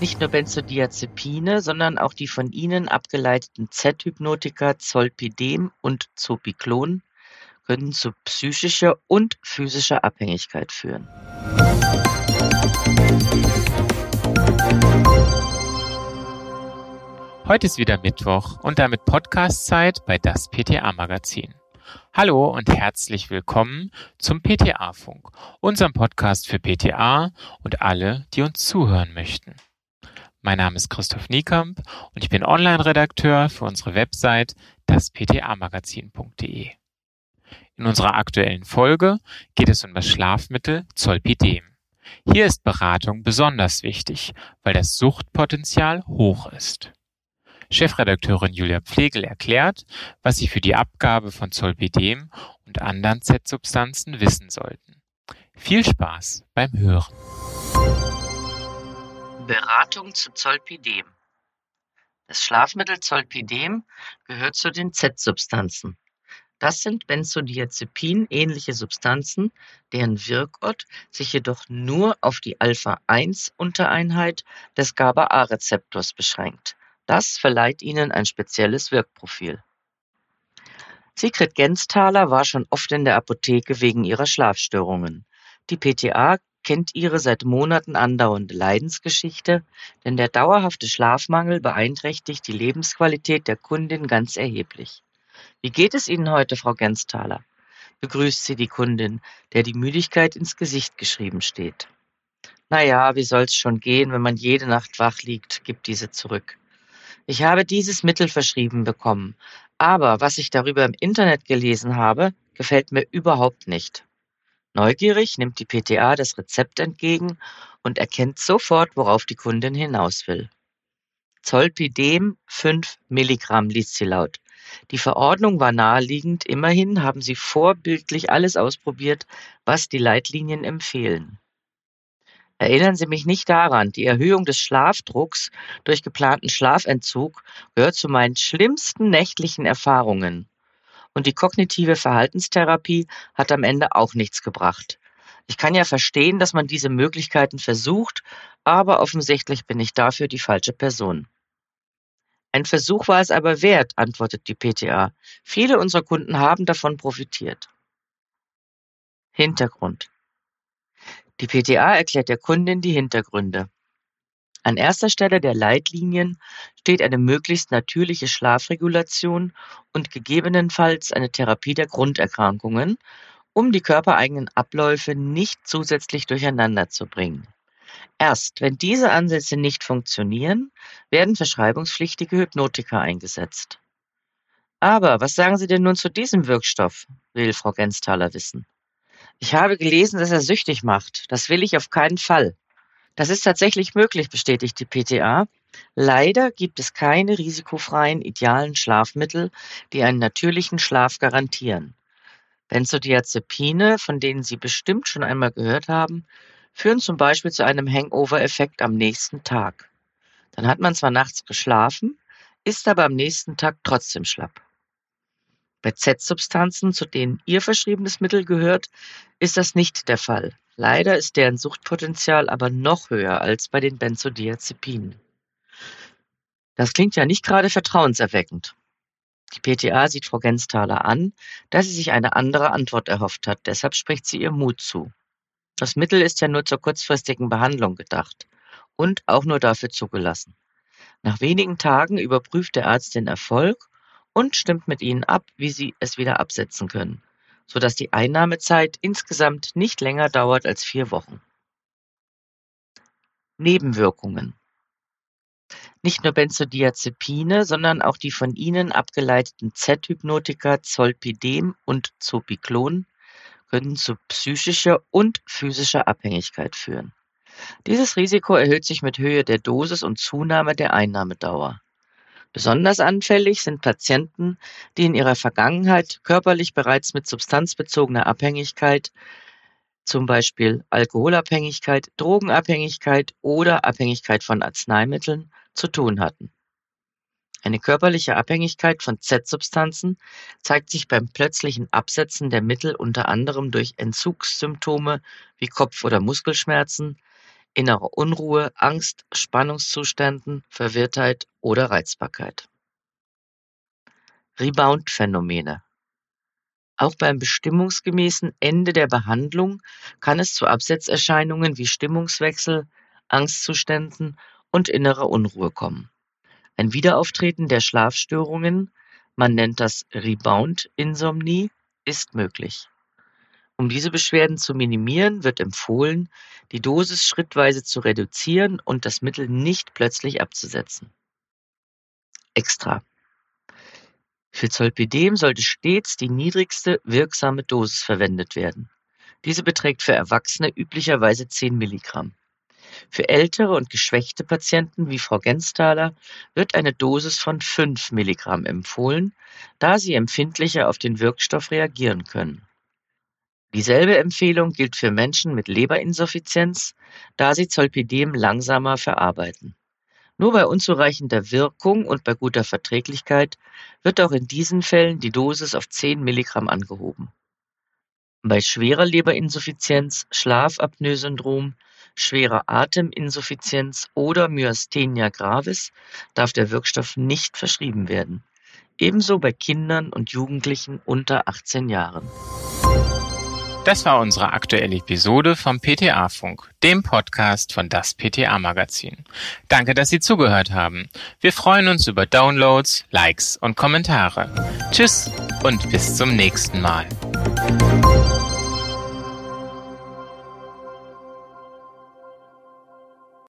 Nicht nur Benzodiazepine, sondern auch die von ihnen abgeleiteten Z-Hypnotika Zolpidem und Zopiclon können zu psychischer und physischer Abhängigkeit führen. Heute ist wieder Mittwoch und damit Podcast-Zeit bei das PTA-Magazin. Hallo und herzlich willkommen zum PTA-Funk, unserem Podcast für PTA und alle, die uns zuhören möchten. Mein Name ist Christoph Niekamp und ich bin Online-Redakteur für unsere Website daspta-magazin.de. In unserer aktuellen Folge geht es um das Schlafmittel Zolpidem. Hier ist Beratung besonders wichtig, weil das Suchtpotenzial hoch ist. Chefredakteurin Julia Pflegel erklärt, was Sie für die Abgabe von Zolpidem und anderen Z-Substanzen wissen sollten. Viel Spaß beim Hören. Beratung zu Zolpidem. Das Schlafmittel Zolpidem gehört zu den Z-Substanzen. Das sind Benzodiazepin-ähnliche Substanzen, deren Wirkort sich jedoch nur auf die Alpha-1-Untereinheit des GABA-A-Rezeptors beschränkt. Das verleiht ihnen ein spezielles Wirkprofil. Sigrid Gensthaler war schon oft in der Apotheke wegen ihrer Schlafstörungen. Die PTA kennt ihre seit Monaten andauernde Leidensgeschichte, denn der dauerhafte Schlafmangel beeinträchtigt die Lebensqualität der Kundin ganz erheblich. Wie geht es Ihnen heute, Frau Gensthaler? begrüßt sie die Kundin, der die Müdigkeit ins Gesicht geschrieben steht. Na ja, wie soll's schon gehen, wenn man jede Nacht wach liegt, gibt diese zurück. Ich habe dieses Mittel verschrieben bekommen, aber was ich darüber im Internet gelesen habe, gefällt mir überhaupt nicht. Neugierig nimmt die PTA das Rezept entgegen und erkennt sofort, worauf die Kundin hinaus will. Zolpidem 5 Milligramm liest sie laut. Die Verordnung war naheliegend, immerhin haben sie vorbildlich alles ausprobiert, was die Leitlinien empfehlen. Erinnern Sie mich nicht daran, die Erhöhung des Schlafdrucks durch geplanten Schlafentzug gehört zu meinen schlimmsten nächtlichen Erfahrungen. Und die kognitive Verhaltenstherapie hat am Ende auch nichts gebracht. Ich kann ja verstehen, dass man diese Möglichkeiten versucht, aber offensichtlich bin ich dafür die falsche Person. Ein Versuch war es aber wert, antwortet die PTA. Viele unserer Kunden haben davon profitiert. Hintergrund. Die PTA erklärt der Kundin die Hintergründe. An erster Stelle der Leitlinien steht eine möglichst natürliche Schlafregulation und gegebenenfalls eine Therapie der Grunderkrankungen, um die körpereigenen Abläufe nicht zusätzlich durcheinander zu bringen. Erst wenn diese Ansätze nicht funktionieren, werden verschreibungspflichtige Hypnotika eingesetzt. Aber was sagen Sie denn nun zu diesem Wirkstoff, will Frau Gensthaler wissen. Ich habe gelesen, dass er süchtig macht. Das will ich auf keinen Fall. Das ist tatsächlich möglich, bestätigt die PTA. Leider gibt es keine risikofreien idealen Schlafmittel, die einen natürlichen Schlaf garantieren. Benzodiazepine, von denen Sie bestimmt schon einmal gehört haben, führen zum Beispiel zu einem Hangover-Effekt am nächsten Tag. Dann hat man zwar nachts geschlafen, ist aber am nächsten Tag trotzdem schlapp. Bei Z-Substanzen, zu denen Ihr verschriebenes Mittel gehört, ist das nicht der Fall. Leider ist deren Suchtpotenzial aber noch höher als bei den Benzodiazepinen. Das klingt ja nicht gerade vertrauenserweckend. Die PTA sieht Frau Gensthaler an, dass sie sich eine andere Antwort erhofft hat, deshalb spricht sie ihr Mut zu. Das Mittel ist ja nur zur kurzfristigen Behandlung gedacht und auch nur dafür zugelassen. Nach wenigen Tagen überprüft der Arzt den Erfolg und stimmt mit ihnen ab, wie sie es wieder absetzen können, sodass die Einnahmezeit insgesamt nicht länger dauert als vier Wochen. Nebenwirkungen nicht nur Benzodiazepine, sondern auch die von ihnen abgeleiteten Z-Hypnotika Zolpidem und Zopiclon können zu psychischer und physischer Abhängigkeit führen. Dieses Risiko erhöht sich mit Höhe der Dosis und Zunahme der Einnahmedauer. Besonders anfällig sind Patienten, die in ihrer Vergangenheit körperlich bereits mit substanzbezogener Abhängigkeit, zum Beispiel Alkoholabhängigkeit, Drogenabhängigkeit oder Abhängigkeit von Arzneimitteln, zu tun hatten. Eine körperliche Abhängigkeit von Z-Substanzen zeigt sich beim plötzlichen Absetzen der Mittel unter anderem durch Entzugssymptome wie Kopf- oder Muskelschmerzen, innerer Unruhe, Angst, Spannungszuständen, Verwirrtheit oder Reizbarkeit. Rebound-Phänomene Auch beim bestimmungsgemäßen Ende der Behandlung kann es zu Absetzerscheinungen wie Stimmungswechsel, Angstzuständen und innerer Unruhe kommen. Ein Wiederauftreten der Schlafstörungen, man nennt das Rebound-Insomnie, ist möglich. Um diese Beschwerden zu minimieren, wird empfohlen, die Dosis schrittweise zu reduzieren und das Mittel nicht plötzlich abzusetzen. Extra. Für Zolpidem sollte stets die niedrigste wirksame Dosis verwendet werden. Diese beträgt für Erwachsene üblicherweise 10 Milligramm. Für ältere und geschwächte Patienten wie Frau Gensthaler wird eine Dosis von 5 Milligramm empfohlen, da sie empfindlicher auf den Wirkstoff reagieren können. Dieselbe Empfehlung gilt für Menschen mit Leberinsuffizienz, da sie Zolpidem langsamer verarbeiten. Nur bei unzureichender Wirkung und bei guter Verträglichkeit wird auch in diesen Fällen die Dosis auf 10 Milligramm angehoben. Bei schwerer Leberinsuffizienz, Schlafapnoe-Syndrom, schwerer Ateminsuffizienz oder Myasthenia gravis darf der Wirkstoff nicht verschrieben werden. Ebenso bei Kindern und Jugendlichen unter 18 Jahren. Das war unsere aktuelle Episode vom PTA-Funk, dem Podcast von das PTA-Magazin. Danke, dass Sie zugehört haben. Wir freuen uns über Downloads, Likes und Kommentare. Tschüss und bis zum nächsten Mal.